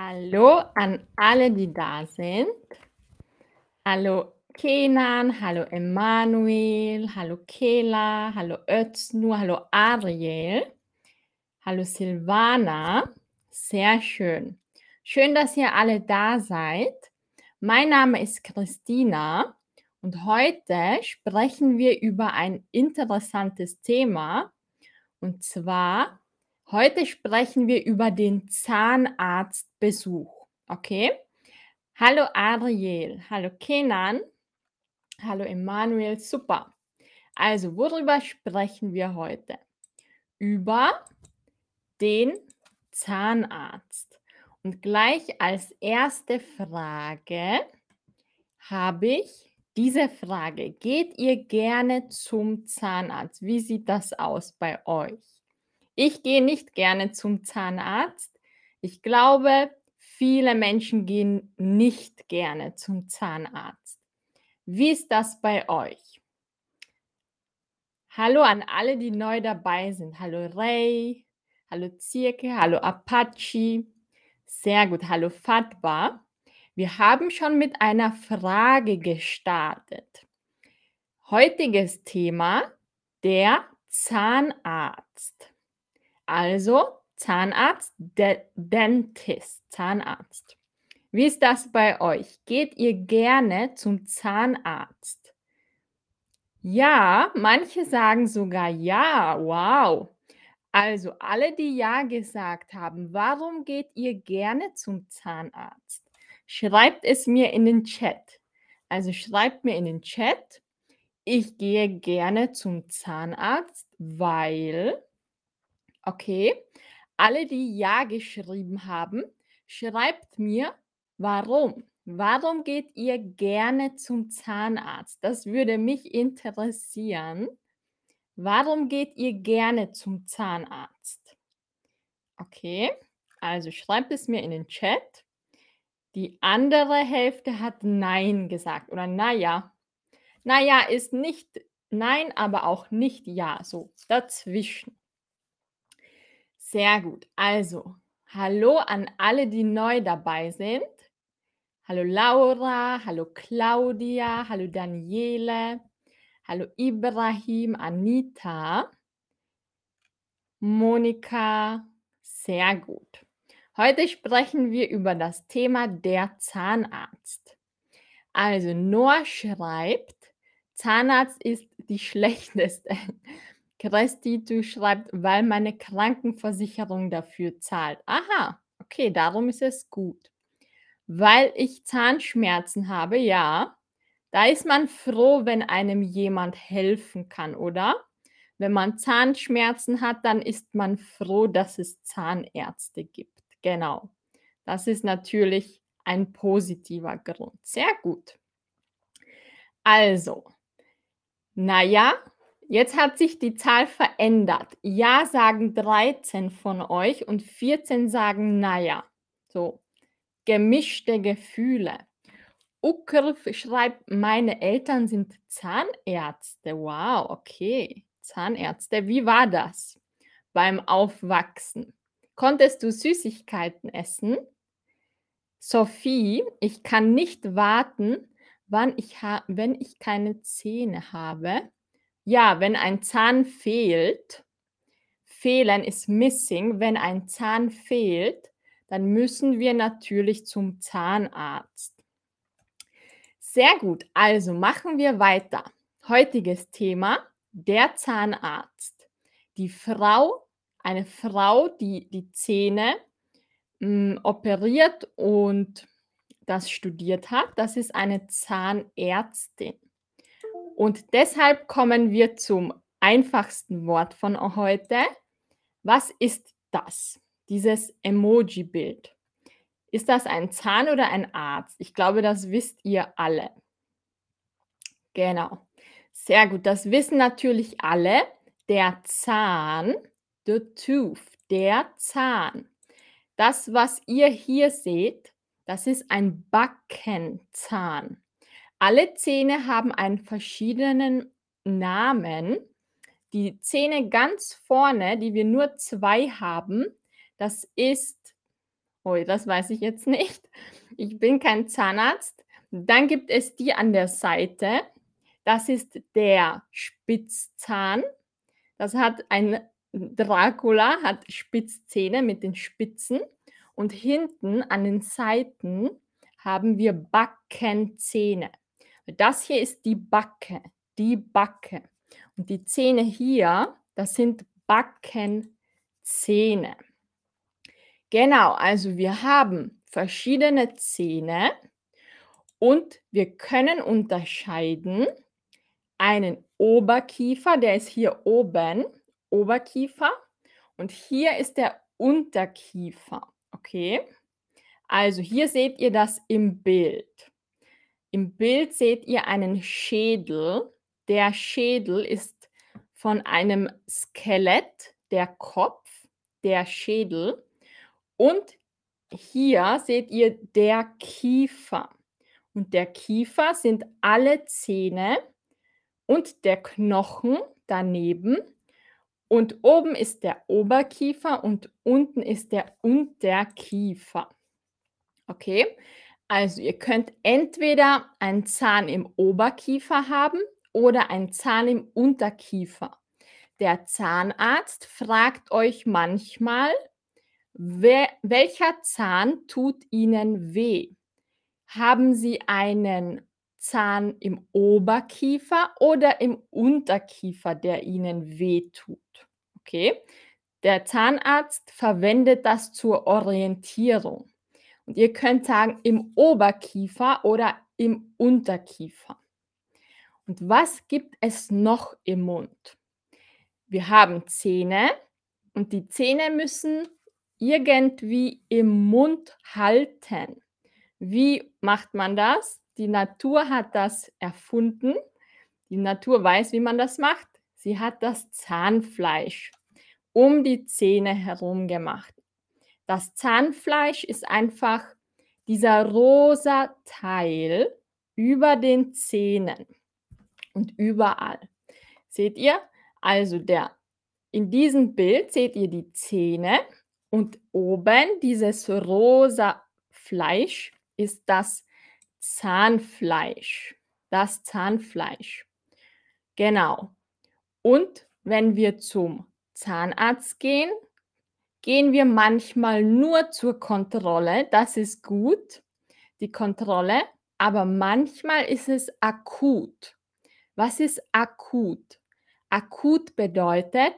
Hallo an alle, die da sind. Hallo Kenan, hallo Emanuel, hallo Kela, hallo Öznur, hallo Ariel, hallo Silvana. Sehr schön. Schön, dass ihr alle da seid. Mein Name ist Christina und heute sprechen wir über ein interessantes Thema. Und zwar, heute sprechen wir über den Zahnarztbesuch. Okay? Hallo Ariel, hallo Kenan, hallo Emanuel, super. Also, worüber sprechen wir heute? Über den Zahnarzt. Und gleich als erste Frage habe ich diese Frage. Geht ihr gerne zum Zahnarzt? Wie sieht das aus bei euch? Ich gehe nicht gerne zum Zahnarzt. Ich glaube, viele Menschen gehen nicht gerne zum Zahnarzt. Wie ist das bei euch? Hallo an alle, die neu dabei sind. Hallo Ray, hallo Zirke, hallo Apache. Sehr gut, hallo Fatba. Wir haben schon mit einer Frage gestartet. Heutiges Thema, der Zahnarzt. Also Zahnarzt, De Dentist, Zahnarzt. Wie ist das bei euch? Geht ihr gerne zum Zahnarzt? Ja, manche sagen sogar ja. Wow. Also alle, die ja gesagt haben, warum geht ihr gerne zum Zahnarzt? Schreibt es mir in den Chat. Also schreibt mir in den Chat, ich gehe gerne zum Zahnarzt, weil okay, alle, die ja geschrieben haben, schreibt mir, warum. Warum geht ihr gerne zum Zahnarzt? Das würde mich interessieren. Warum geht ihr gerne zum Zahnarzt? Okay, also schreibt es mir in den Chat. Die andere Hälfte hat Nein gesagt oder naja. Naja ist nicht Nein, aber auch nicht Ja, so dazwischen. Sehr gut. Also, hallo an alle, die neu dabei sind. Hallo Laura, hallo Claudia, hallo Daniele, hallo Ibrahim, Anita, Monika. Sehr gut. Heute sprechen wir über das Thema der Zahnarzt. Also Noah schreibt, Zahnarzt ist die schlechteste. Christi, du schreibst, weil meine Krankenversicherung dafür zahlt. Aha, okay, darum ist es gut. Weil ich Zahnschmerzen habe, ja. Da ist man froh, wenn einem jemand helfen kann, oder? Wenn man Zahnschmerzen hat, dann ist man froh, dass es Zahnärzte gibt. Genau. Das ist natürlich ein positiver Grund. Sehr gut. Also, naja, jetzt hat sich die Zahl verändert. Ja sagen 13 von euch und 14 sagen naja. So, gemischte Gefühle. Ukrf schreibt, meine Eltern sind Zahnärzte. Wow, okay. Zahnärzte. Wie war das beim Aufwachsen? Konntest du Süßigkeiten essen? Sophie, ich kann nicht warten, wann ich wenn ich keine Zähne habe. Ja, wenn ein Zahn fehlt. Fehlen ist missing. Wenn ein Zahn fehlt, dann müssen wir natürlich zum Zahnarzt. Sehr gut, also machen wir weiter. Heutiges Thema, der Zahnarzt. Die Frau, eine Frau, die die Zähne hm, operiert und das studiert hat, das ist eine Zahnärztin. Und deshalb kommen wir zum einfachsten Wort von heute. Was ist das? Dieses Emoji-Bild. Ist das ein Zahn oder ein Arzt? Ich glaube, das wisst ihr alle. Genau. Sehr gut. Das wissen natürlich alle. Der Zahn, the tooth, der Zahn. Das, was ihr hier seht, das ist ein Backenzahn. Alle Zähne haben einen verschiedenen Namen. Die Zähne ganz vorne, die wir nur zwei haben, das ist Ui, das weiß ich jetzt nicht. Ich bin kein Zahnarzt. Dann gibt es die an der Seite. Das ist der Spitzzahn. Das hat ein Dracula hat Spitzzähne mit den Spitzen und hinten an den Seiten haben wir Backenzähne. Das hier ist die Backe, die Backe. Und die Zähne hier, das sind Backenzähne. Genau, also wir haben verschiedene Zähne und wir können unterscheiden einen Oberkiefer, der ist hier oben, Oberkiefer, und hier ist der Unterkiefer. Okay? Also hier seht ihr das im Bild. Im Bild seht ihr einen Schädel. Der Schädel ist von einem Skelett, der Kopf, der Schädel. Und hier seht ihr der Kiefer. Und der Kiefer sind alle Zähne und der Knochen daneben. Und oben ist der Oberkiefer und unten ist der Unterkiefer. Okay, also ihr könnt entweder einen Zahn im Oberkiefer haben oder einen Zahn im Unterkiefer. Der Zahnarzt fragt euch manchmal, wer, welcher Zahn tut Ihnen weh? Haben Sie einen Zahn im Oberkiefer oder im Unterkiefer, der Ihnen weh tut? Okay, der Zahnarzt verwendet das zur Orientierung. Und ihr könnt sagen im Oberkiefer oder im Unterkiefer. Und was gibt es noch im Mund? Wir haben Zähne und die Zähne müssen irgendwie im Mund halten. Wie macht man das? Die Natur hat das erfunden. Die Natur weiß, wie man das macht. Sie hat das Zahnfleisch um die Zähne herum gemacht. Das Zahnfleisch ist einfach dieser rosa Teil über den Zähnen und überall. Seht ihr? Also der in diesem Bild seht ihr die Zähne und oben dieses rosa Fleisch ist das Zahnfleisch. Das Zahnfleisch. Genau. Und wenn wir zum Zahnarzt gehen, gehen wir manchmal nur zur Kontrolle. Das ist gut, die Kontrolle, aber manchmal ist es akut. Was ist akut? Akut bedeutet,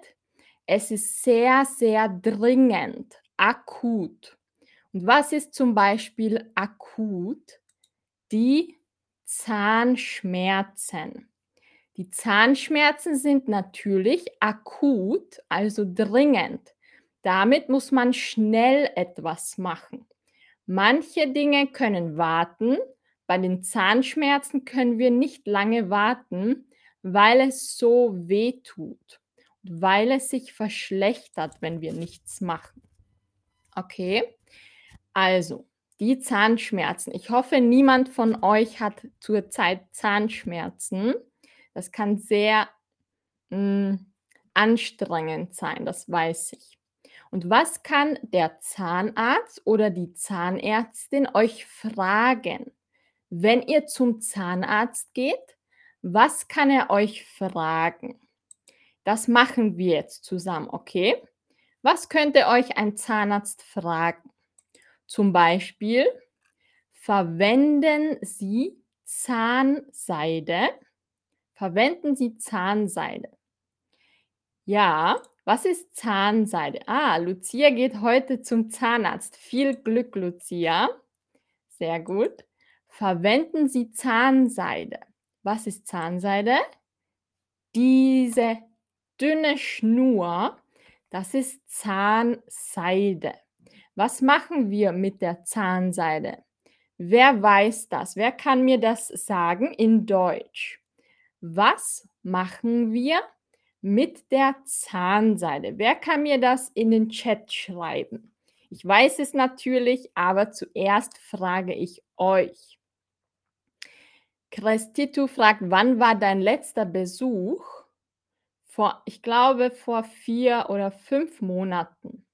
es ist sehr, sehr dringend, akut. Und was ist zum Beispiel akut? Die Zahnschmerzen. Die Zahnschmerzen sind natürlich akut, also dringend. Damit muss man schnell etwas machen. Manche Dinge können warten. Bei den Zahnschmerzen können wir nicht lange warten, weil es so weh tut, weil es sich verschlechtert, wenn wir nichts machen. Okay, also die Zahnschmerzen. Ich hoffe, niemand von euch hat zurzeit Zahnschmerzen. Das kann sehr mh, hm, anstrengend sein, das weiß ich. Und was kann der Zahnarzt oder die Zahnärztin euch fragen? Wenn ihr zum Zahnarzt geht, was kann er euch fragen? Das machen wir jetzt zusammen, okay? Was könnte euch ein Zahnarzt fragen? Zum Beispiel, verwenden Sie Zahnseide? Verwenden Sie Zahnseide? Ja, was ist Zahnseide? Ah, Lucia geht heute zum Zahnarzt. Viel Glück, Lucia. Sehr gut. Verwenden Sie Zahnseide. Was ist Zahnseide? Diese dünne Schnur, das ist Zahnseide. Was machen wir mit der Zahnseide? Wer weiß das? Wer kann mir das sagen in Deutsch? Was machen wir mit der Zahnseide. Wer kann mir das in den Chat schreiben? Ich weiß es natürlich, aber zuerst frage ich euch. Christitu fragt, wann war dein letzter Besuch? Vor, ich glaube, vor vier oder fünf Monaten.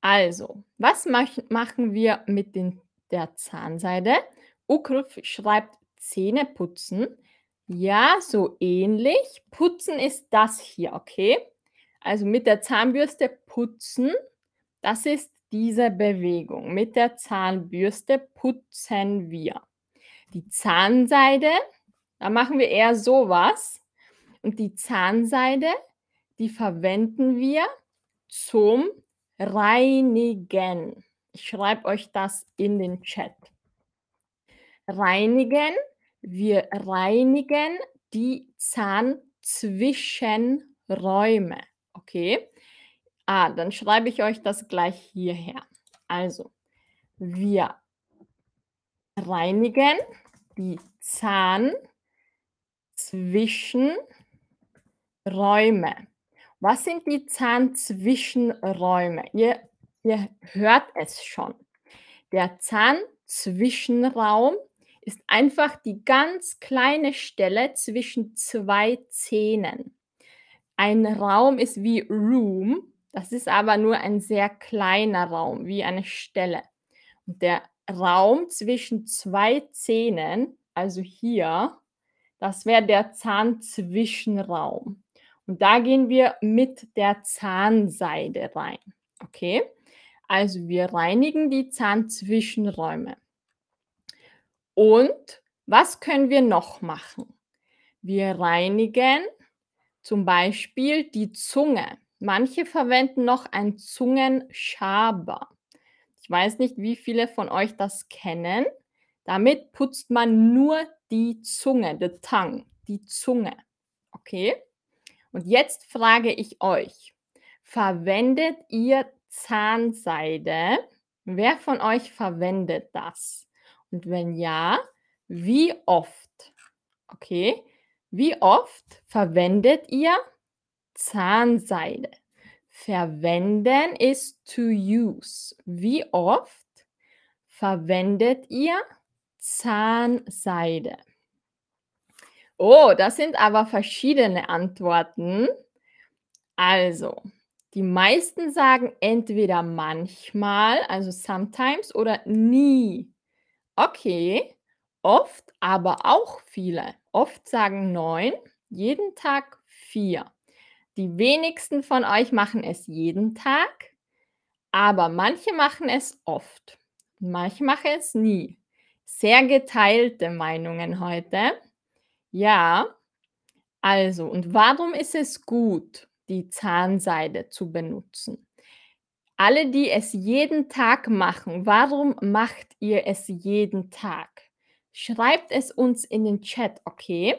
Also, was mach machen wir mit den der Zahnseide? Ukruf schreibt Zähne putzen. Ja, so ähnlich. Putzen ist das hier, okay? Also, mit der Zahnbürste putzen, das ist diese Bewegung. Mit der Zahnbürste putzen wir. Die Zahnseide, da machen wir eher so was. Und die Zahnseide, die verwenden wir zum Reinigen. Ich schreibe euch das in den Chat. Reinigen, wir reinigen die Zahnzwischenräume, okay? Ah, dann schreibe ich euch das gleich hierher. Also, wir reinigen die Zahnzwischenräume. Was sind die Zahnzwischenräume? Ihr ihr hört es schon. Der Zahnzwischenraum ist einfach die ganz kleine Stelle zwischen 2 Zähnen. Ein Raum ist wie Room, das ist aber nur ein sehr kleiner Raum, wie eine Stelle. Und der Raum zwischen 2 Zähnen, also hier, das wäre der Zahnzwischenraum. Und da gehen wir mit der Zahnseide rein, okay? Also, wir reinigen die Zahnzwischenräume. Und was können wir noch machen? Wir reinigen zum Beispiel die Zunge. Manche verwenden noch einen Zungenschaber. Ich weiß nicht, wie viele von euch das kennen. Damit putzt man nur die Zunge, the tongue, die Zunge. Okay? Und jetzt frage ich euch, verwendet ihr Zahnseide? Wer von euch verwendet das? Und wenn ja, wie oft? Okay, wie oft verwendet ihr Zahnseide? Verwenden ist to use. Wie oft verwendet ihr Zahnseide? Oh, das sind aber verschiedene Antworten. Also, die meisten sagen entweder manchmal, also sometimes oder nie. Okay, oft, aber auch viele. Oft sagen 9, jeden Tag 4. Die wenigsten von euch machen es jeden Tag, aber manche machen es oft. Manche machen es nie. Sehr geteilte Meinungen heute. Ja, also, und warum ist es gut, die Zahnseide zu benutzen? Alle, die es jeden Tag machen, warum macht ihr es jeden Tag? Schreibt es uns in den Chat, okay?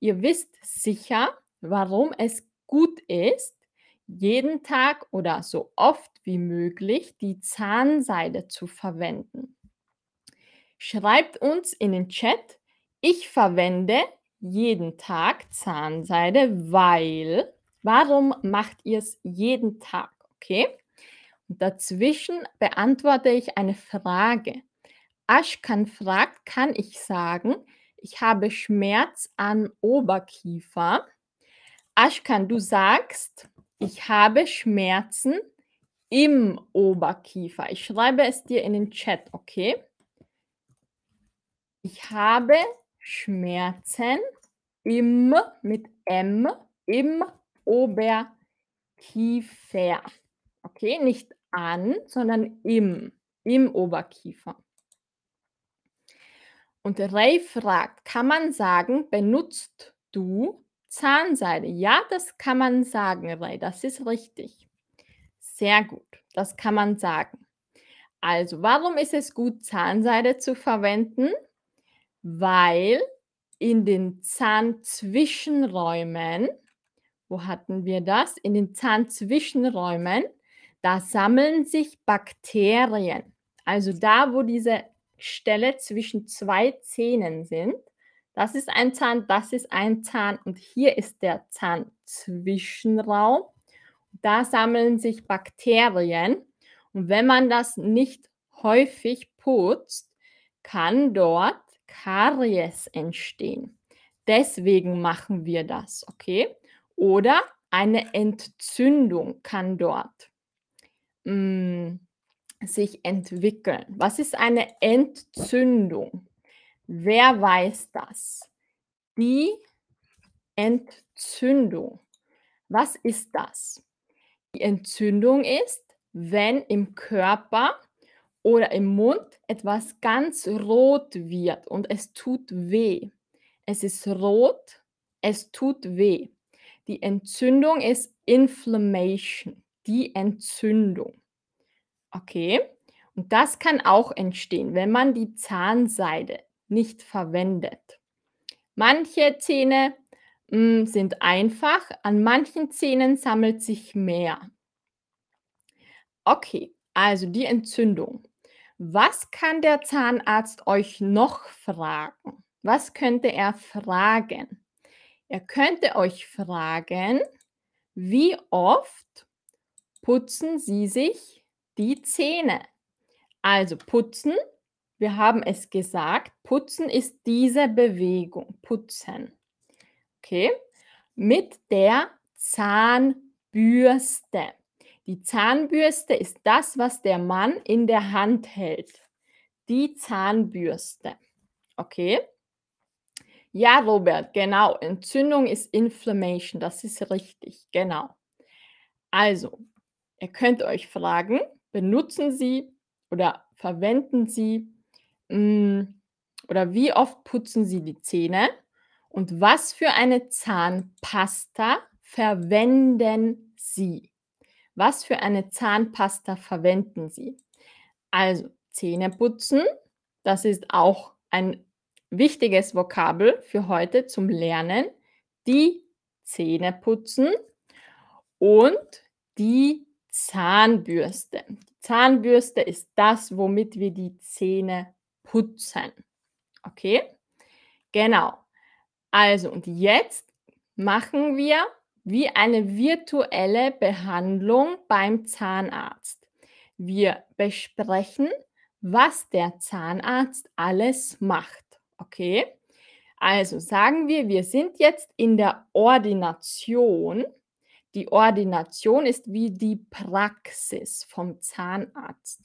Ihr wisst sicher, warum es gut ist, jeden Tag oder so oft wie möglich die Zahnseide zu verwenden. Schreibt uns in den Chat, ich verwende jeden Tag Zahnseide, weil warum macht ihr es jeden Tag, okay? Dazwischen beantworte ich eine Frage. Aschkan fragt, kann ich sagen, ich habe Schmerz am Oberkiefer? Aschkan, du sagst, ich habe Schmerzen im Oberkiefer. Ich schreibe es dir in den Chat, okay? Ich habe Schmerzen im mit M im Oberkiefer. Okay, nicht an, sondern im, im Oberkiefer. Und Ray fragt, kann man sagen, benutzt du Zahnseide? Ja, das kann man sagen, Ray, das ist richtig. Sehr gut, das kann man sagen. Also, warum ist es gut, Zahnseide zu verwenden? Weil in den Zahnzwischenräumen, wo hatten wir das? In den Zahnzwischenräumen, da sammeln sich Bakterien. Also da, wo diese Stelle zwischen zwei Zähnen sind, das ist ein Zahn, das ist ein Zahn und hier ist der Zahnzwischenraum. Da sammeln sich Bakterien und wenn man das nicht häufig putzt, kann dort Karies entstehen. Deswegen machen wir das, okay? Oder eine Entzündung kann dort hm, sich entwickeln. Was ist eine Entzündung? Wer weiß das? Die Entzündung. Was ist das? Die Entzündung ist, wenn im Körper oder im Mund etwas ganz rot wird und es tut weh. Es ist rot, es tut weh. Die Entzündung ist Inflammation, die Entzündung. Okay? Und das kann auch entstehen, wenn man die Zahnseide nicht verwendet. Manche Zähne hm, sind einfach, an manchen Zähnen sammelt sich mehr. Okay, also die Entzündung. Was kann der Zahnarzt euch noch fragen? Was könnte er fragen? Er könnte euch fragen, wie oft putzen Sie sich die Zähne? Also putzen, wir haben es gesagt, putzen ist diese Bewegung, putzen. Okay? Mit der Zahnbürste. Die Zahnbürste ist das, was der Mann in der Hand hält. Die Zahnbürste. Okay? Ja, Robert, genau. Entzündung ist Inflammation. Das ist richtig. Genau. Also, ihr könnt euch fragen, benutzen Sie oder verwenden Sie hm, oder wie oft putzen Sie die Zähne und was für eine Zahnpasta verwenden Sie? Was für eine Zahnpasta verwenden Sie? Also Zähne putzen, das ist auch ein wichtiges Vokabel für heute zum Lernen. Die Zähne putzen und die Zahnbürste. Die Zahnbürste ist das, womit wir die Zähne putzen. Okay? Genau. Also, und jetzt machen wir wie eine virtuelle Behandlung beim Zahnarzt. Wir besprechen, was der Zahnarzt alles macht. Okay? Also sagen wir, wir sind jetzt in der Ordination. Die Ordination ist wie die Praxis vom Zahnarzt.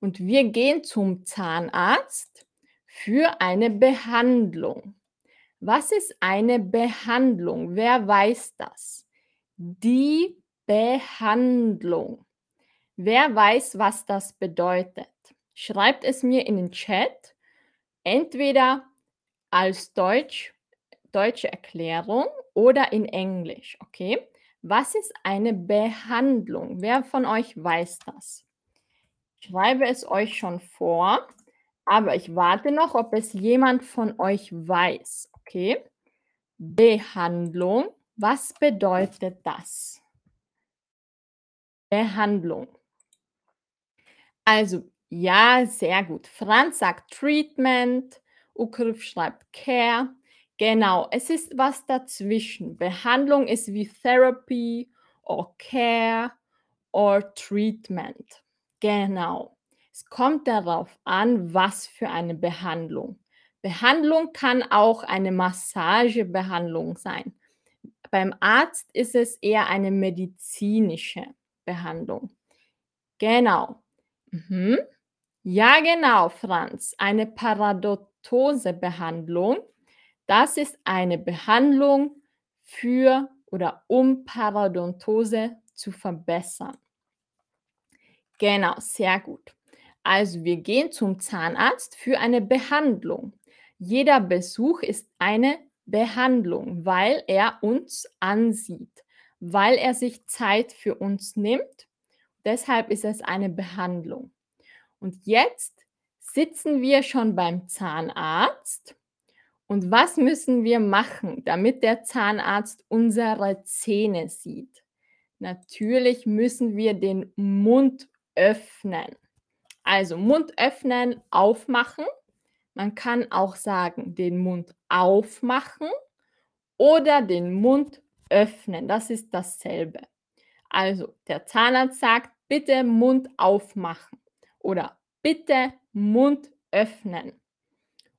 Und wir gehen zum Zahnarzt für eine Behandlung. Was ist eine Behandlung? Wer weiß das? Die Behandlung. Wer weiß, was das bedeutet? Schreibt es mir in den Chat. Entweder als Deutsch, deutsche Erklärung oder in Englisch. Okay? Was ist eine Behandlung? Wer von euch weiß das? Ich schreibe es euch schon vor, aber ich warte noch, ob es jemand von euch weiß. Okay. Behandlung. Was bedeutet das? Behandlung. Also, ja, sehr gut. Franz sagt Treatment, Ukrif schreibt Care. Genau, es ist was dazwischen. Behandlung ist wie Therapy or Care or Treatment. Genau. Es kommt darauf an, was für eine Behandlung. Behandlung kann auch eine Massagebehandlung sein. Beim Arzt ist es eher eine medizinische Behandlung. Genau. Mhm. Ja, genau, Franz. Eine Parodontosebehandlung. Das ist eine Behandlung für oder um Parodontose zu verbessern. Genau, sehr gut. Also wir gehen zum Zahnarzt für eine Behandlung. Jeder Besuch ist eine Behandlung, weil er uns ansieht, weil er sich Zeit für uns nimmt. Deshalb ist es eine Behandlung. Und jetzt sitzen wir schon beim Zahnarzt. Und was müssen wir machen, damit der Zahnarzt unsere Zähne sieht? Natürlich müssen wir den Mund öffnen. Also Mund öffnen, aufmachen man kann auch sagen, den Mund aufmachen oder den Mund öffnen. Das ist dasselbe. Also der Zahnarzt sagt, bitte Mund aufmachen oder bitte Mund öffnen.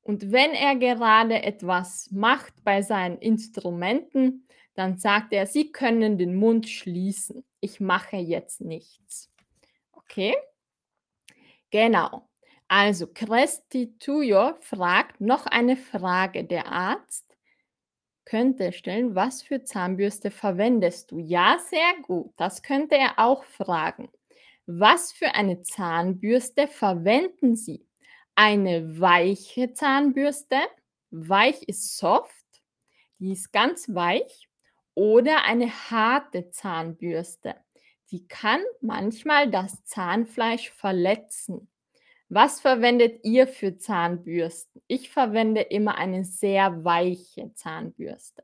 Und wenn er gerade etwas macht bei seinen Instrumenten, Dann sagt er: „Sie können den Mund schließen. Ich mache jetzt nichts.“ Okay? Genau. Also, Crestituyo fragt noch eine Frage. Der Arzt könnte stellen: „Was für Zahnbürste verwendest du?“ Ja, sehr gut. Das könnte er auch fragen. „Was für eine Zahnbürste verwenden Sie?“ Eine weiche Zahnbürste, weich ist soft, die ist ganz weich, oder eine harte Zahnbürste, die kann manchmal das Zahnfleisch verletzen. Was verwendet ihr für Zahnbürsten? Ich verwende immer eine sehr weiche Zahnbürste.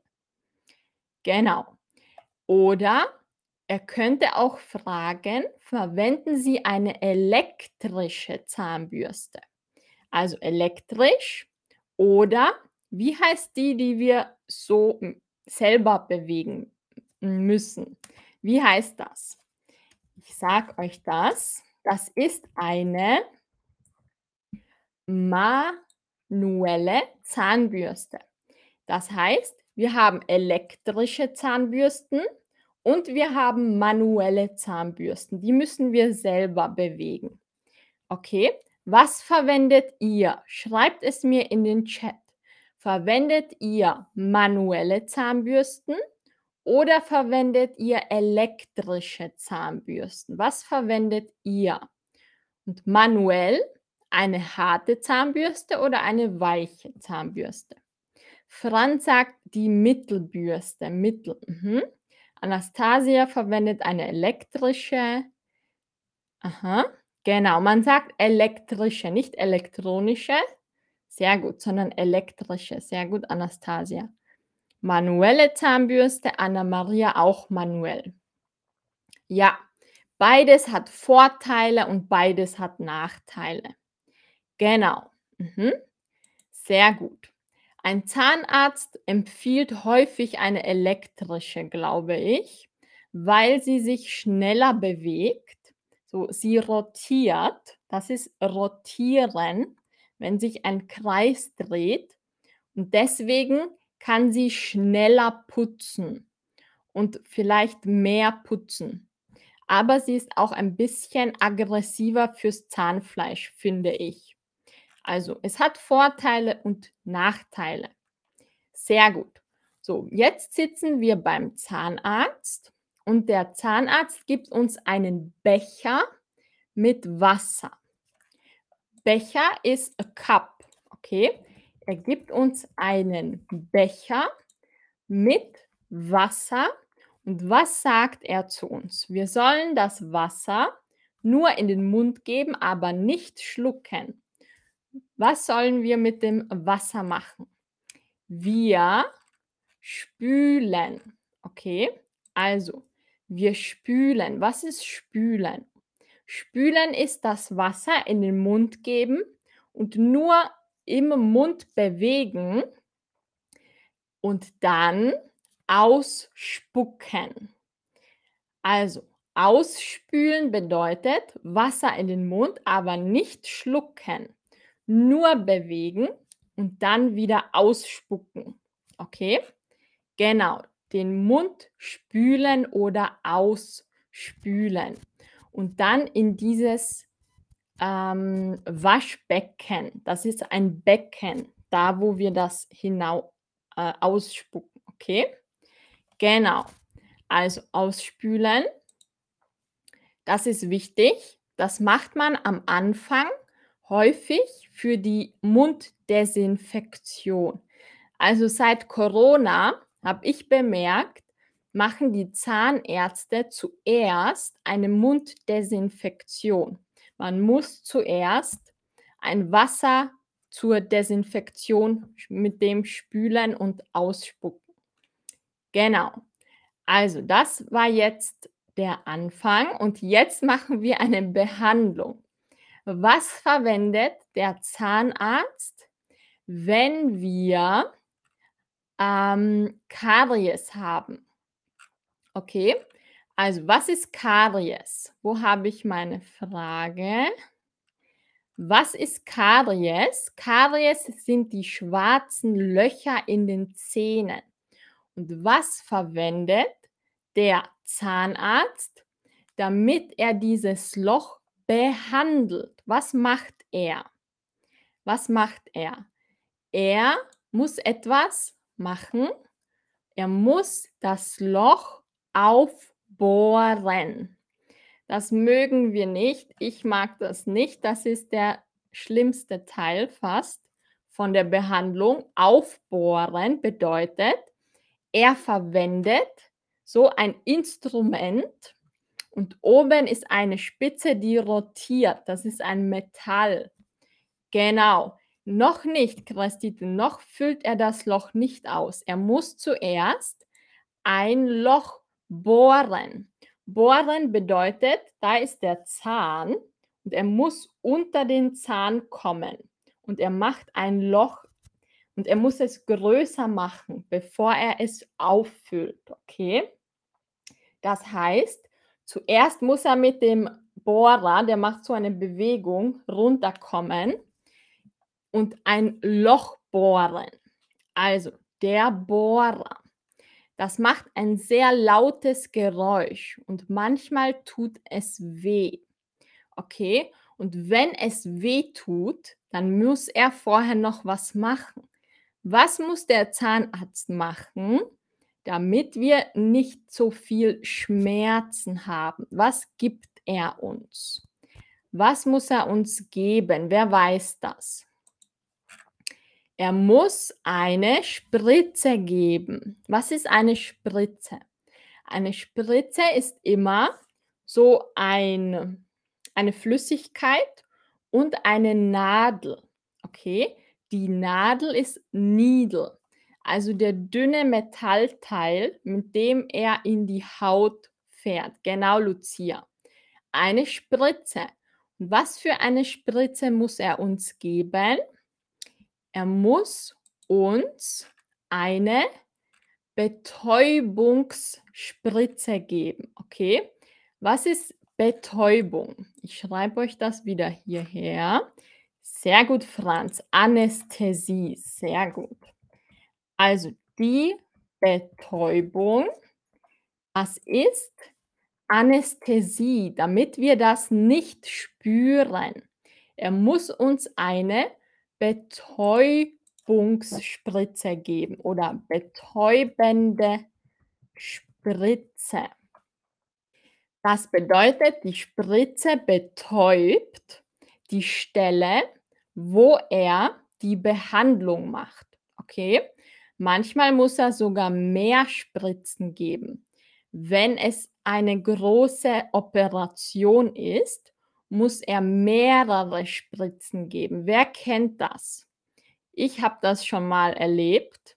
Genau. Oder er könnte auch fragen: „Verwenden Sie eine elektrische Zahnbürste?“ Also, elektrisch oder wie heißt die, die wir so, hm, selber bewegen müssen? Wie heißt das? Ich sage euch das. Das ist eine manuelle Zahnbürste. Das heißt, wir haben elektrische Zahnbürsten und wir haben manuelle Zahnbürsten. Die müssen wir selber bewegen. Okay? Was verwendet ihr? Schreibt es mir in den Chat. Verwendet ihr manuelle Zahnbürsten oder verwendet ihr elektrische Zahnbürsten? Was verwendet ihr? Und manuell eine harte Zahnbürste oder eine weiche Zahnbürste? Franz sagt die Mittelbürste, Mittel, mhm. Anastasia verwendet eine elektrische. Aha, genau, man sagt elektrische, nicht elektronische. Sehr gut, sondern elektrische. Sehr gut, Anastasia. Manuelle Zahnbürste, Anna-Maria auch manuell. Ja, beides hat Vorteile und beides hat Nachteile. Genau. Mhm. Sehr gut. Ein Zahnarzt empfiehlt häufig eine elektrische, glaube ich, weil sie sich schneller bewegt. So, sie rotiert. Das ist rotieren, wenn sich ein Kreis dreht. Und deswegen kann sie schneller putzen und vielleicht mehr putzen. Aber sie ist auch ein bisschen aggressiver fürs Zahnfleisch, finde ich. Also, es hat Vorteile und Nachteile. Sehr gut. So, jetzt sitzen wir beim Zahnarzt und der Zahnarzt gibt uns einen Becher mit Wasser. Becher ist a cup, okay? Er gibt uns einen Becher mit Wasser und was sagt er zu uns? Wir sollen das Wasser nur in den Mund geben, aber nicht schlucken. Was sollen wir mit dem Wasser machen? Wir spülen, okay? Also, wir spülen. Was ist spülen? Spülen ist das Wasser in den Mund geben und nur im Mund bewegen und dann ausspucken. Also, ausspülen bedeutet Wasser in den Mund, aber nicht schlucken. Nur bewegen und dann wieder ausspucken. Okay? Genau, den Mund spülen oder ausspülen. Und dann in dieses ähm, Waschbecken. Das ist ein Becken, da wo wir das hinau äh, ausspucken. Okay? Genau. Also ausspülen. Das ist wichtig. Das macht man am Anfang häufig für die Munddesinfektion. Also seit Corona habe ich bemerkt, machen die Zahnärzte zuerst eine Munddesinfektion. Man muss zuerst ein Wasser zur Desinfektion mit dem spülen und ausspucken. Genau. Also das war jetzt der Anfang und jetzt machen wir eine Behandlung. Was verwendet der Zahnarzt, wenn wir ähm, Karies haben? Okay, also was ist Karies? Wo habe ich meine Frage? Was ist Karies? Karies sind die schwarzen Löcher in den Zähnen. Und was verwendet der Zahnarzt, damit er dieses Loch behandelt? Was macht er? Was macht er? Er muss etwas machen. Er muss das Loch aufbohren. Das mögen wir nicht. Ich mag das nicht. Das ist der schlimmste Teil fast von der Behandlung. Aufbohren bedeutet, er verwendet so ein Instrument und oben ist eine Spitze, die rotiert. Das ist ein Metall. Genau. Noch nicht, Christine, noch füllt er das Loch nicht aus. Er muss zuerst ein Loch bohren. Bohren bedeutet, da ist der Zahn und er muss unter den Zahn kommen. Und er macht ein Loch und er muss es größer machen, bevor er es auffüllt. Okay? Das heißt, zuerst muss er mit dem Bohrer, der macht so eine Bewegung, runterkommen und ein Loch bohren. Also der Bohrer. Das macht ein sehr lautes Geräusch und manchmal tut es weh. Okay? Und wenn es weh tut, dann muss er vorher noch was machen. Was muss der Zahnarzt machen, damit wir nicht so viel Schmerzen haben? Was gibt er uns? Was muss er uns geben? Wer weiß das? Er muss eine Spritze geben. Was ist eine Spritze? Eine Spritze ist immer so ein, eine Flüssigkeit und eine Nadel. Okay? Die Nadel ist Needle, also der dünne Metallteil, mit dem er in die Haut fährt. Genau, Lucia. Eine Spritze. was für eine Spritze muss er uns geben? Er muss uns eine Betäubungsspritze geben. Okay? Was ist Betäubung? Ich schreibe euch das wieder hierher. Sehr gut, Franz. Anästhesie. Sehr gut. Also die Betäubung, was ist Anästhesie, damit wir das nicht spüren. Er muss uns eine Betäubungsspritze geben oder betäubende Spritze. Das bedeutet, die Spritze betäubt die Stelle, wo er die Behandlung macht. Okay? Manchmal muss er sogar mehr Spritzen geben. Wenn es eine große Operation ist, muss er mehrere Spritzen geben. Wer kennt das? Ich habe das schon mal erlebt.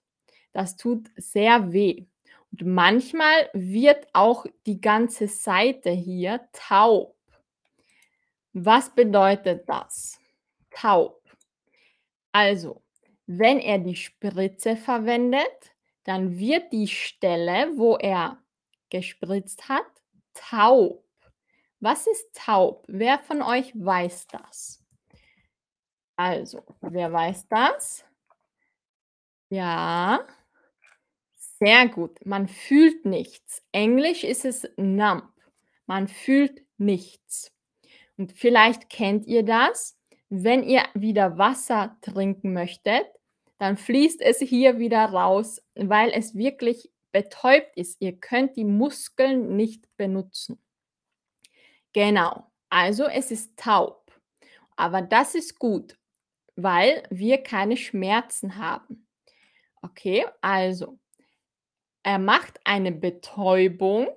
Das tut sehr weh. Und manchmal wird auch die ganze Seite hier taub. Was bedeutet das? Taub. Also, wenn er die Spritze verwendet, dann wird die Stelle, wo er gespritzt hat, taub. Was ist taub? Wer von euch weiß das? Also, wer weiß das? Ja. Sehr gut. Man fühlt nichts. Englisch ist es numb. Man fühlt nichts. Und vielleicht kennt ihr das. Wenn ihr wieder Wasser trinken möchtet, dann fließt es hier wieder raus, weil es wirklich betäubt ist. Ihr könnt die Muskeln nicht benutzen. Genau, also es ist taub. Aber das ist gut, weil wir keine Schmerzen haben. Okay, also er macht eine Betäubung.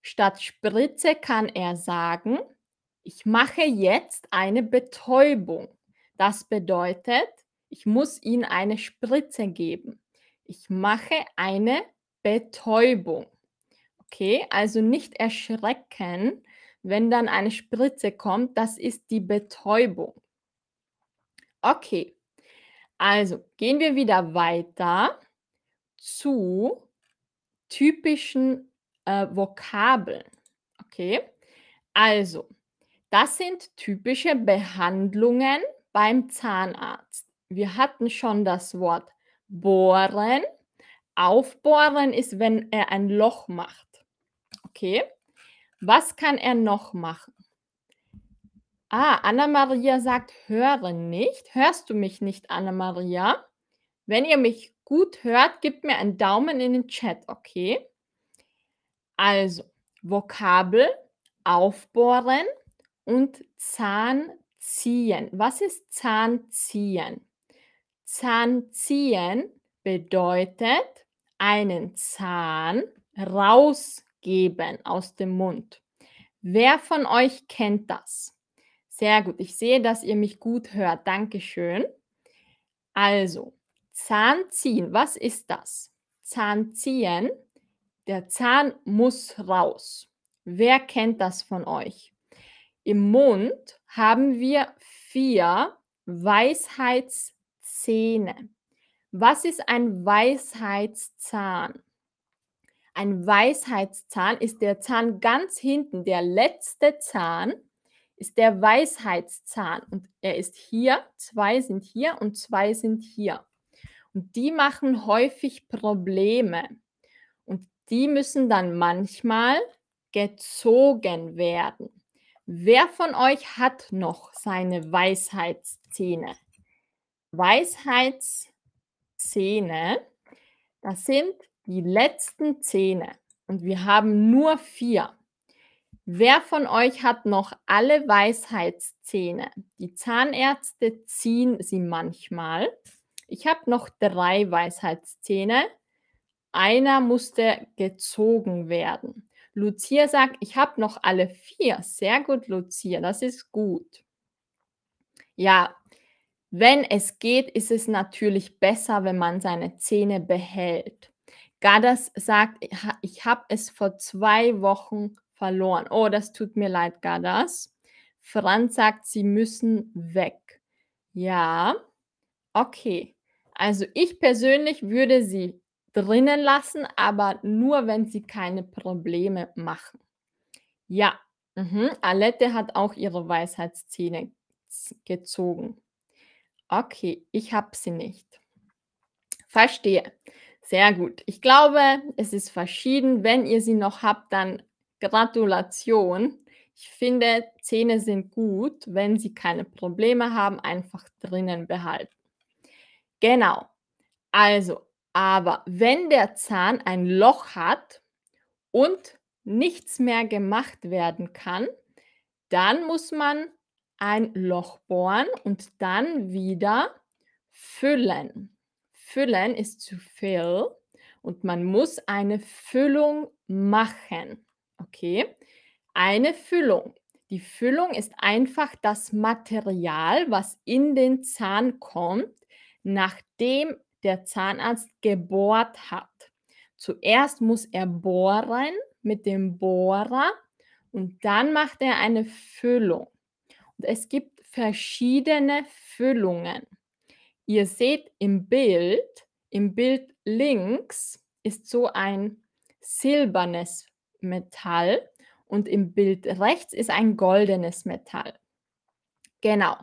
Statt Spritze kann er sagen, ich mache jetzt eine Betäubung. Das bedeutet, ich muss ihm eine Spritze geben. Ich mache eine Betäubung. Okay, also nicht erschrecken, wenn dann eine Spritze kommt, das ist die Betäubung. Okay, also gehen wir wieder weiter zu typischen äh, Vokabeln. Okay, also das sind typische Behandlungen beim Zahnarzt. Wir hatten schon das Wort bohren, Aufbohren ist, wenn er ein Loch macht. Okay. Was kann er noch machen? Ah, Anna-Maria sagt, höre nicht. Hörst du mich nicht, Anna-Maria? Wenn ihr mich gut hört, gebt mir einen Daumen in den Chat, okay? Also, Vokabel, aufbohren und Zahn ziehen. Was ist Zahn ziehen? Zahn ziehen bedeutet einen Zahn rausgeben aus dem Mund. Wer von euch kennt das? Sehr gut. Ich sehe, dass ihr mich gut hört. Dankeschön. Also, Zahn ziehen. Was ist das? Zahn ziehen. Der Zahn muss raus. Wer kennt das von euch? Im Mund haben wir vier Weisheitszähne. Was ist ein Weisheitszahn? Ein Weisheitszahn ist der Zahn ganz hinten, der letzte Zahn ist der Weisheitszahn und er ist hier, zwei sind hier und zwei sind hier. Und die machen häufig Probleme und die müssen dann manchmal gezogen werden. Wer von euch hat noch seine Weisheitszähne? Weisheitszähne, das sind die letzten Zähne und wir haben nur vier. Wer von euch hat noch alle Weisheitszähne? Die Zahnärzte ziehen sie manchmal. Ich habe noch drei Weisheitszähne. Einer musste gezogen werden. Lucia sagt, ich habe noch alle vier. Sehr gut, Lucia, das ist gut. Ja, wenn es geht, ist es natürlich besser, wenn man seine Zähne behält. Gadas sagt, ich habe es vor zwei Wochen verloren. Oh, das tut mir leid, Gadas. Franz sagt, sie müssen weg. Ja, okay. Also ich persönlich würde sie drinnen lassen, aber nur, wenn sie keine Probleme machen. Ja, mhm. Alette hat auch ihre Weisheitszähne gezogen. Okay, ich habe sie nicht. Verstehe. Sehr gut. Ich glaube, es ist verschieden. Wenn ihr sie noch habt, dann Gratulation. Ich finde, Zähne sind gut. Wenn sie keine Probleme haben, einfach drinnen behalten. Genau. Also, aber wenn der Zahn ein Loch hat und nichts mehr gemacht werden kann, dann muss man ein Loch bohren und dann wieder füllen. Füllen ist zu fill und man muss eine Füllung machen. Okay? Eine Füllung. Die Füllung ist einfach das Material, was in den Zahn kommt, nachdem der Zahnarzt gebohrt hat. Zuerst muss er bohren mit dem Bohrer und dann macht er eine Füllung. Und es gibt verschiedene Füllungen. Ihr seht im Bild, im Bild links ist so ein silbernes Metall und im Bild rechts ist ein goldenes Metall. Genau.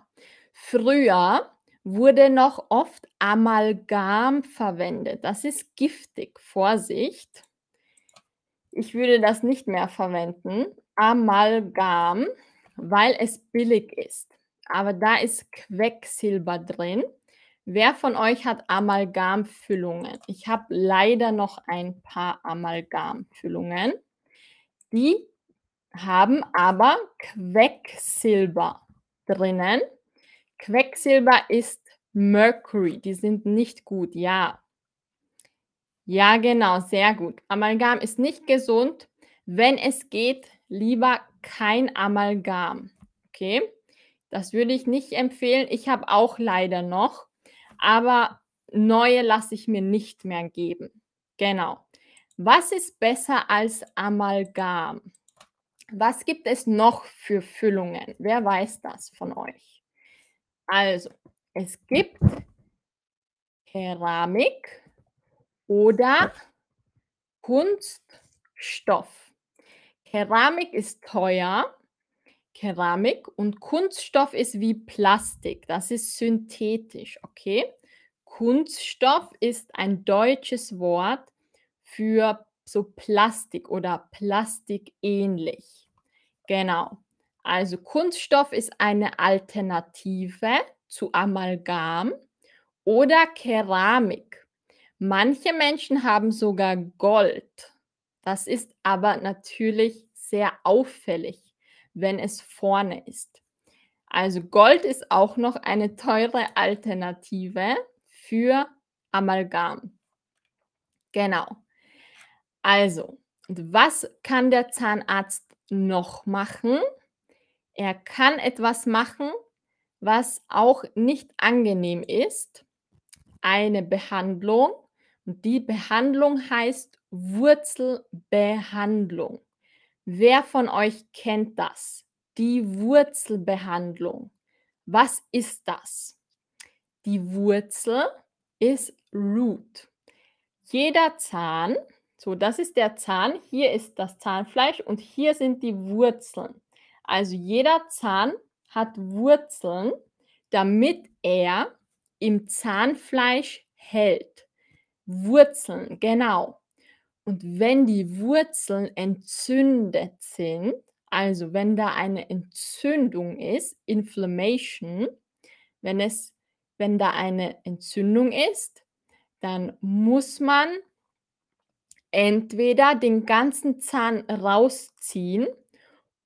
Früher wurde noch oft Amalgam verwendet. Das ist giftig. Vorsicht. Ich würde das nicht mehr verwenden. Amalgam, weil es billig ist. Aber da ist Quecksilber drin. Wer von euch hat Amalgamfüllungen? Ich habe leider noch ein paar Amalgamfüllungen. Die haben aber Quecksilber drinnen. Quecksilber ist Mercury. Die sind nicht gut, ja. Ja, genau, sehr gut. Amalgam ist nicht gesund. Wenn es geht, lieber kein Amalgam. Okay? Das würde ich nicht empfehlen. Ich habe auch leider noch, aber neue lasse ich mir nicht mehr geben. Genau. Was ist besser als Amalgam? Was gibt es noch für Füllungen? Wer weiß das von euch? Also, es gibt Keramik oder Kunststoff. Keramik ist teuer. Keramik und Kunststoff ist wie Plastik. Das ist synthetisch, okay? Kunststoff ist ein deutsches Wort, für so Plastik oder plastikähnlich. Genau. Also Kunststoff ist eine Alternative zu Amalgam oder Keramik. Manche Menschen haben sogar Gold. Das ist aber natürlich sehr auffällig, wenn es vorne ist. Also Gold ist auch noch eine teure Alternative für Amalgam. Genau. Also, was kann der Zahnarzt noch machen? Er kann etwas machen, was auch nicht angenehm ist. Eine Behandlung. Und die Behandlung heißt Wurzelbehandlung. Wer von euch kennt das? Die Wurzelbehandlung. Was ist das? Die Wurzel ist Root. Jeder Zahn, so das ist der Zahn, hier ist das Zahnfleisch und hier sind die Wurzeln. Also jeder Zahn hat Wurzeln, damit er im Zahnfleisch hält. Wurzeln, genau. Und wenn die Wurzeln entzündet sind, also wenn da eine Entzündung ist, Inflammation, wenn es wenn da eine Entzündung ist, dann muss man entweder den ganzen Zahn rausziehen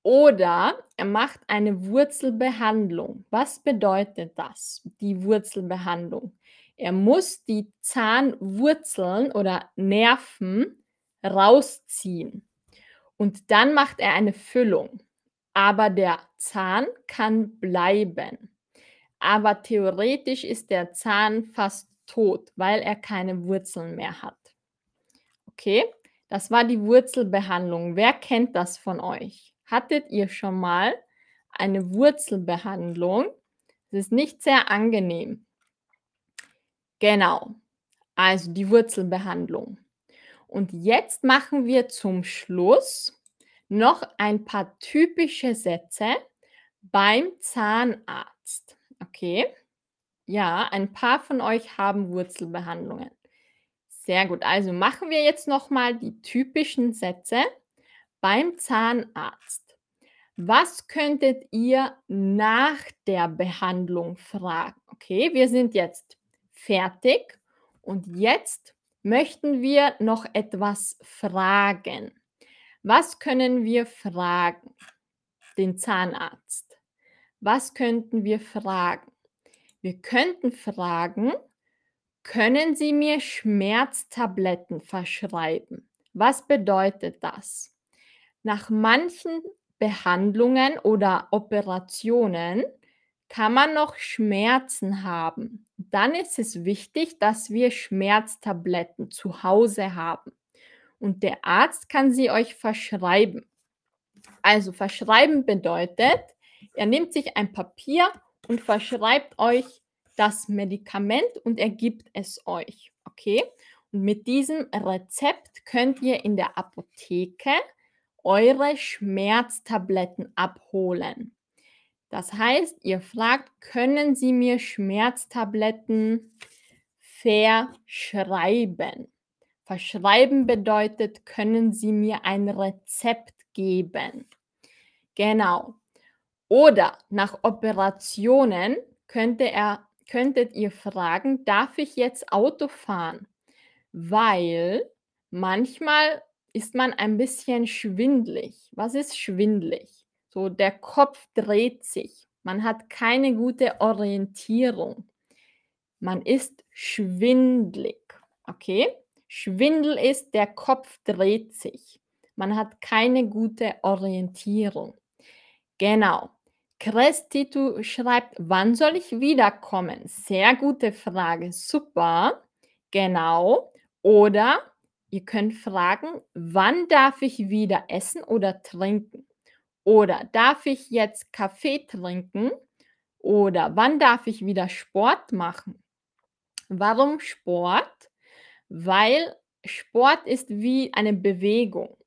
oder er macht eine Wurzelbehandlung. Was bedeutet das, die Wurzelbehandlung? Er muss die Zahnwurzeln oder Nerven rausziehen und dann macht er eine Füllung. Aber der Zahn kann bleiben. Aber theoretisch ist der Zahn fast tot, weil er keine Wurzeln mehr hat. Okay, das war die Wurzelbehandlung. Wer kennt das von euch? Hattet ihr schon mal eine Wurzelbehandlung? Es ist nicht sehr angenehm. Genau, also die Wurzelbehandlung. Und jetzt machen wir zum Schluss noch ein paar typische Sätze beim Zahnarzt. Okay? Ja, ein paar von euch haben Wurzelbehandlungen. Sehr gut. Also machen wir jetzt noch mal die typischen Sätze beim Zahnarzt. Was könntet ihr nach der Behandlung fragen? Okay, wir sind jetzt fertig und jetzt möchten wir noch etwas fragen. Was können wir fragen? Den Zahnarzt. Was könnten wir fragen? Wir könnten fragen, können Sie mir Schmerztabletten verschreiben? Was bedeutet das? Nach manchen Behandlungen oder Operationen kann man noch Schmerzen haben. Dann ist es wichtig, dass wir Schmerztabletten zu Hause haben. Und der Arzt kann sie euch verschreiben. Also verschreiben bedeutet, er nimmt sich ein Papier und verschreibt euch das Medikament und er gibt es euch. Okay? Und mit diesem Rezept könnt ihr in der Apotheke eure Schmerztabletten abholen. Das heißt, ihr fragt, können Sie mir Schmerztabletten verschreiben? Verschreiben bedeutet, können Sie mir ein Rezept geben? Genau. Oder nach Operationen könnte er, könntet ihr fragen, darf ich jetzt Auto fahren? Weil manchmal ist man ein bisschen schwindlig. Was ist schwindlig? So der Kopf dreht sich. Man hat keine gute Orientierung. Man ist schwindlig. Okay? Schwindel ist, der Kopf dreht sich. Man hat keine gute Orientierung. Genau. Crestitu schreibt, wann soll ich wiederkommen? Sehr gute Frage. Super. Genau. Oder Ihr könnt fragen, wann darf ich wieder essen oder trinken? Oder darf ich jetzt Kaffee trinken? Oder wann darf ich wieder Sport machen? Warum Sport? Weil Sport ist wie eine Bewegung.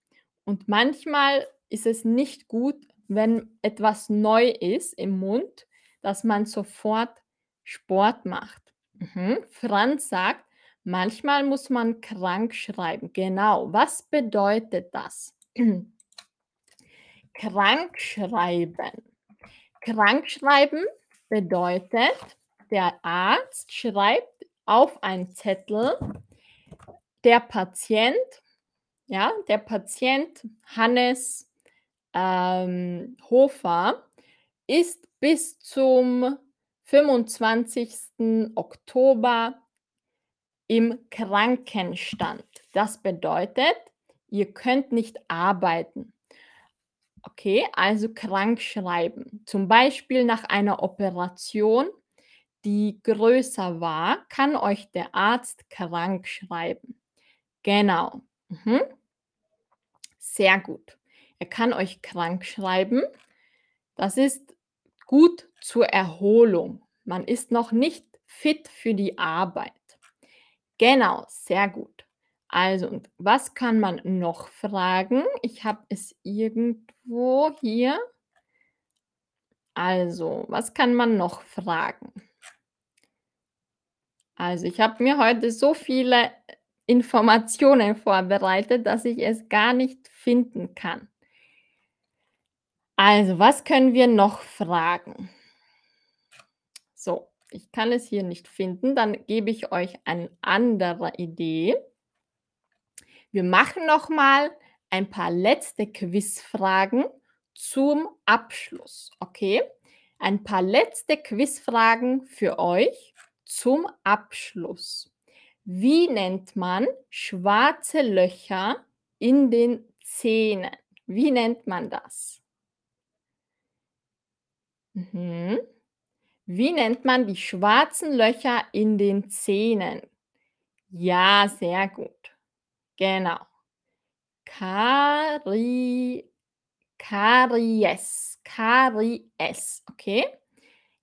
Und manchmal ist es nicht gut, wenn etwas neu ist im Mund, dass man sofort Sport macht. Mhm. Franz sagt, Manchmal muss man krankschreiben. Genau. Was bedeutet das? Krankschreiben. Krankschreiben bedeutet, der Arzt schreibt auf einen Zettel, der Patient, ja, der Patient Hannes ähm, Hofer ist bis zum 25. Oktober im Krankenstand. Das bedeutet, ihr könnt nicht arbeiten. Okay, also krank schreiben. Zum Beispiel nach einer Operation, die größer war, kann euch der Arzt krank schreiben. Genau. Mhm. Sehr gut. Er kann euch krank schreiben. Das ist gut zur Erholung. Man ist noch nicht fit für die Arbeit. Genau, sehr gut. Also, und was kann man noch fragen? Ich habe es irgendwo hier. Also, was kann man noch fragen? Also, ich habe mir heute so viele Informationen vorbereitet, dass ich es gar nicht finden kann. Also, was können wir noch fragen? So, ich kann es hier nicht finden, dann gebe ich euch eine andere Idee. Wir machen noch mal ein paar letzte Quizfragen zum Abschluss, okay? Ein paar letzte Quizfragen für euch zum Abschluss. Wie nennt man schwarze Löcher in den Zähnen? Wie nennt man das? Mhm. Wie nennt man die schwarzen Löcher in den Zähnen? Ja, sehr gut. Genau. Kari Karies. Karies, okay?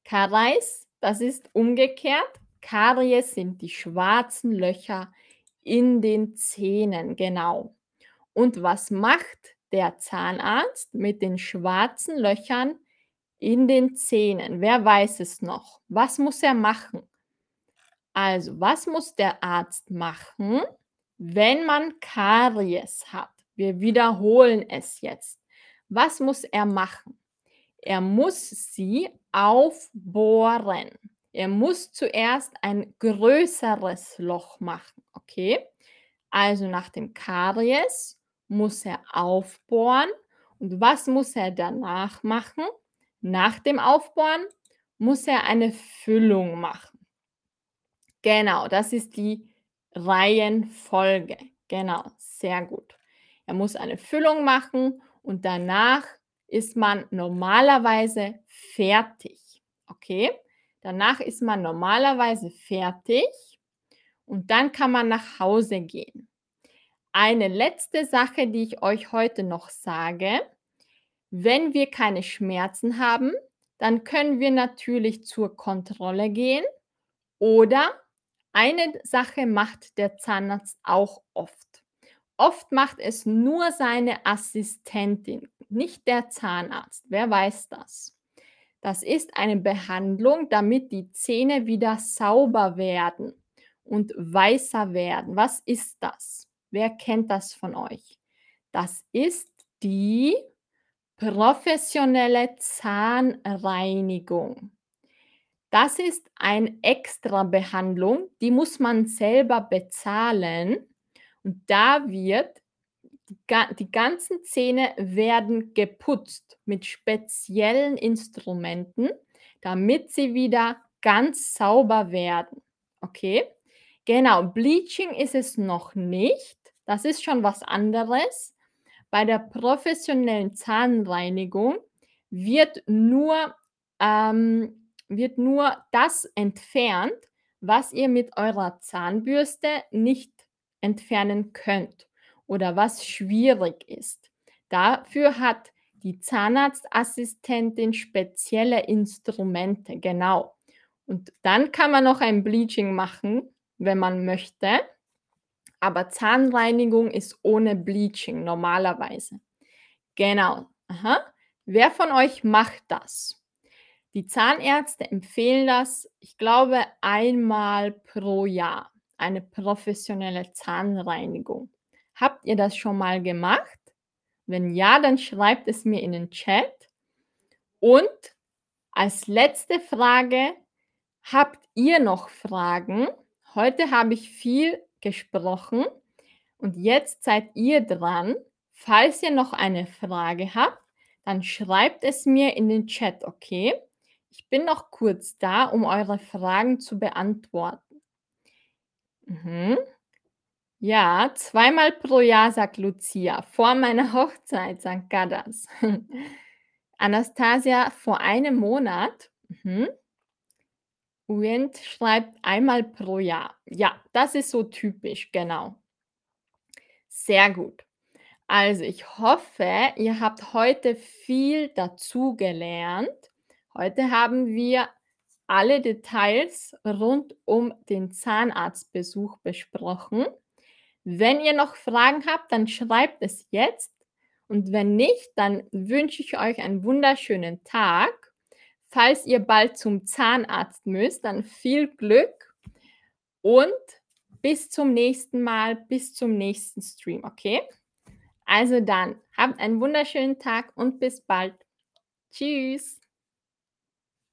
Karies, das ist umgekehrt. Karies sind die schwarzen Löcher in den Zähnen, genau. Und was macht der Zahnarzt mit den schwarzen Löchern in den Zähnen? Wer weiß es noch? Was muss er machen? Also, was muss der Arzt machen, wenn man Karies hat? Wir wiederholen es jetzt. Was muss er machen? Er muss sie aufbohren. Er muss zuerst ein größeres Loch machen, okay? Also nach dem Karies muss er aufbohren. Und was muss er danach machen? Nach dem Aufbohren muss er eine Füllung machen. Genau, das ist die Reihenfolge. Genau, sehr gut. Er muss eine Füllung machen und danach ist man normalerweise fertig. Okay? Danach ist man normalerweise fertig und dann kann man nach Hause gehen. Eine letzte Sache, die ich euch heute noch sage. Wenn wir keine Schmerzen haben, dann können wir natürlich zur Kontrolle gehen oder eine Sache macht der Zahnarzt auch oft. Oft macht es nur seine Assistentin, nicht der Zahnarzt. Wer weiß das? Das ist eine Behandlung, damit die Zähne wieder sauber werden und weißer werden. Was ist das? Wer kennt das von euch? Das ist die professionelle Zahnreinigung. Das ist eine extra Behandlung, die muss man selber bezahlen und da wird die ganzen Zähne werden geputzt mit speziellen Instrumenten, damit sie wieder ganz sauber werden. Okay? Genau, Bleaching ist es noch nicht. Das ist schon was anderes. Bei der professionellen Zahnreinigung wird nur, ähm, wird nur das entfernt, was ihr mit eurer Zahnbürste nicht entfernen könnt oder was schwierig ist. Dafür hat die Zahnarztassistentin spezielle Instrumente, genau. Und dann kann man noch ein Bleaching machen, wenn man möchte. Aber Zahnreinigung ist ohne Bleaching normalerweise. Genau. Aha. Wer von euch macht das? Die Zahnärzte empfehlen das, ich glaube, einmal pro Jahr. eine professionelle Zahnreinigung. Habt ihr das schon mal gemacht? Wenn ja, dann schreibt es mir in den Chat. Und als letzte Frage, habt ihr noch Fragen? Heute habe ich viel gesprochen und jetzt seid ihr dran. Falls ihr noch eine Frage habt, dann schreibt es mir in den Chat, okay? Ich bin noch kurz da, um eure Fragen zu beantworten. Mhm. Ja, zweimal pro Jahr, sagt Lucia. Vor meiner Hochzeit, sagt Gadas. Anastasia, vor einem Monat. Mhm. Uent schreibt einmal pro Jahr. Ja, das ist so typisch, genau. Sehr gut. Also, ich hoffe, ihr habt heute viel dazugelernt. Heute haben wir alle Details rund um den Zahnarztbesuch besprochen. Wenn ihr noch Fragen habt, dann schreibt es jetzt. Und wenn nicht, dann wünsche ich euch einen wunderschönen Tag. Falls ihr bald zum Zahnarzt müsst, dann viel Glück und bis zum nächsten Mal, bis zum nächsten Stream, okay? Also dann, habt einen wunderschönen Tag und bis bald. Tschüss.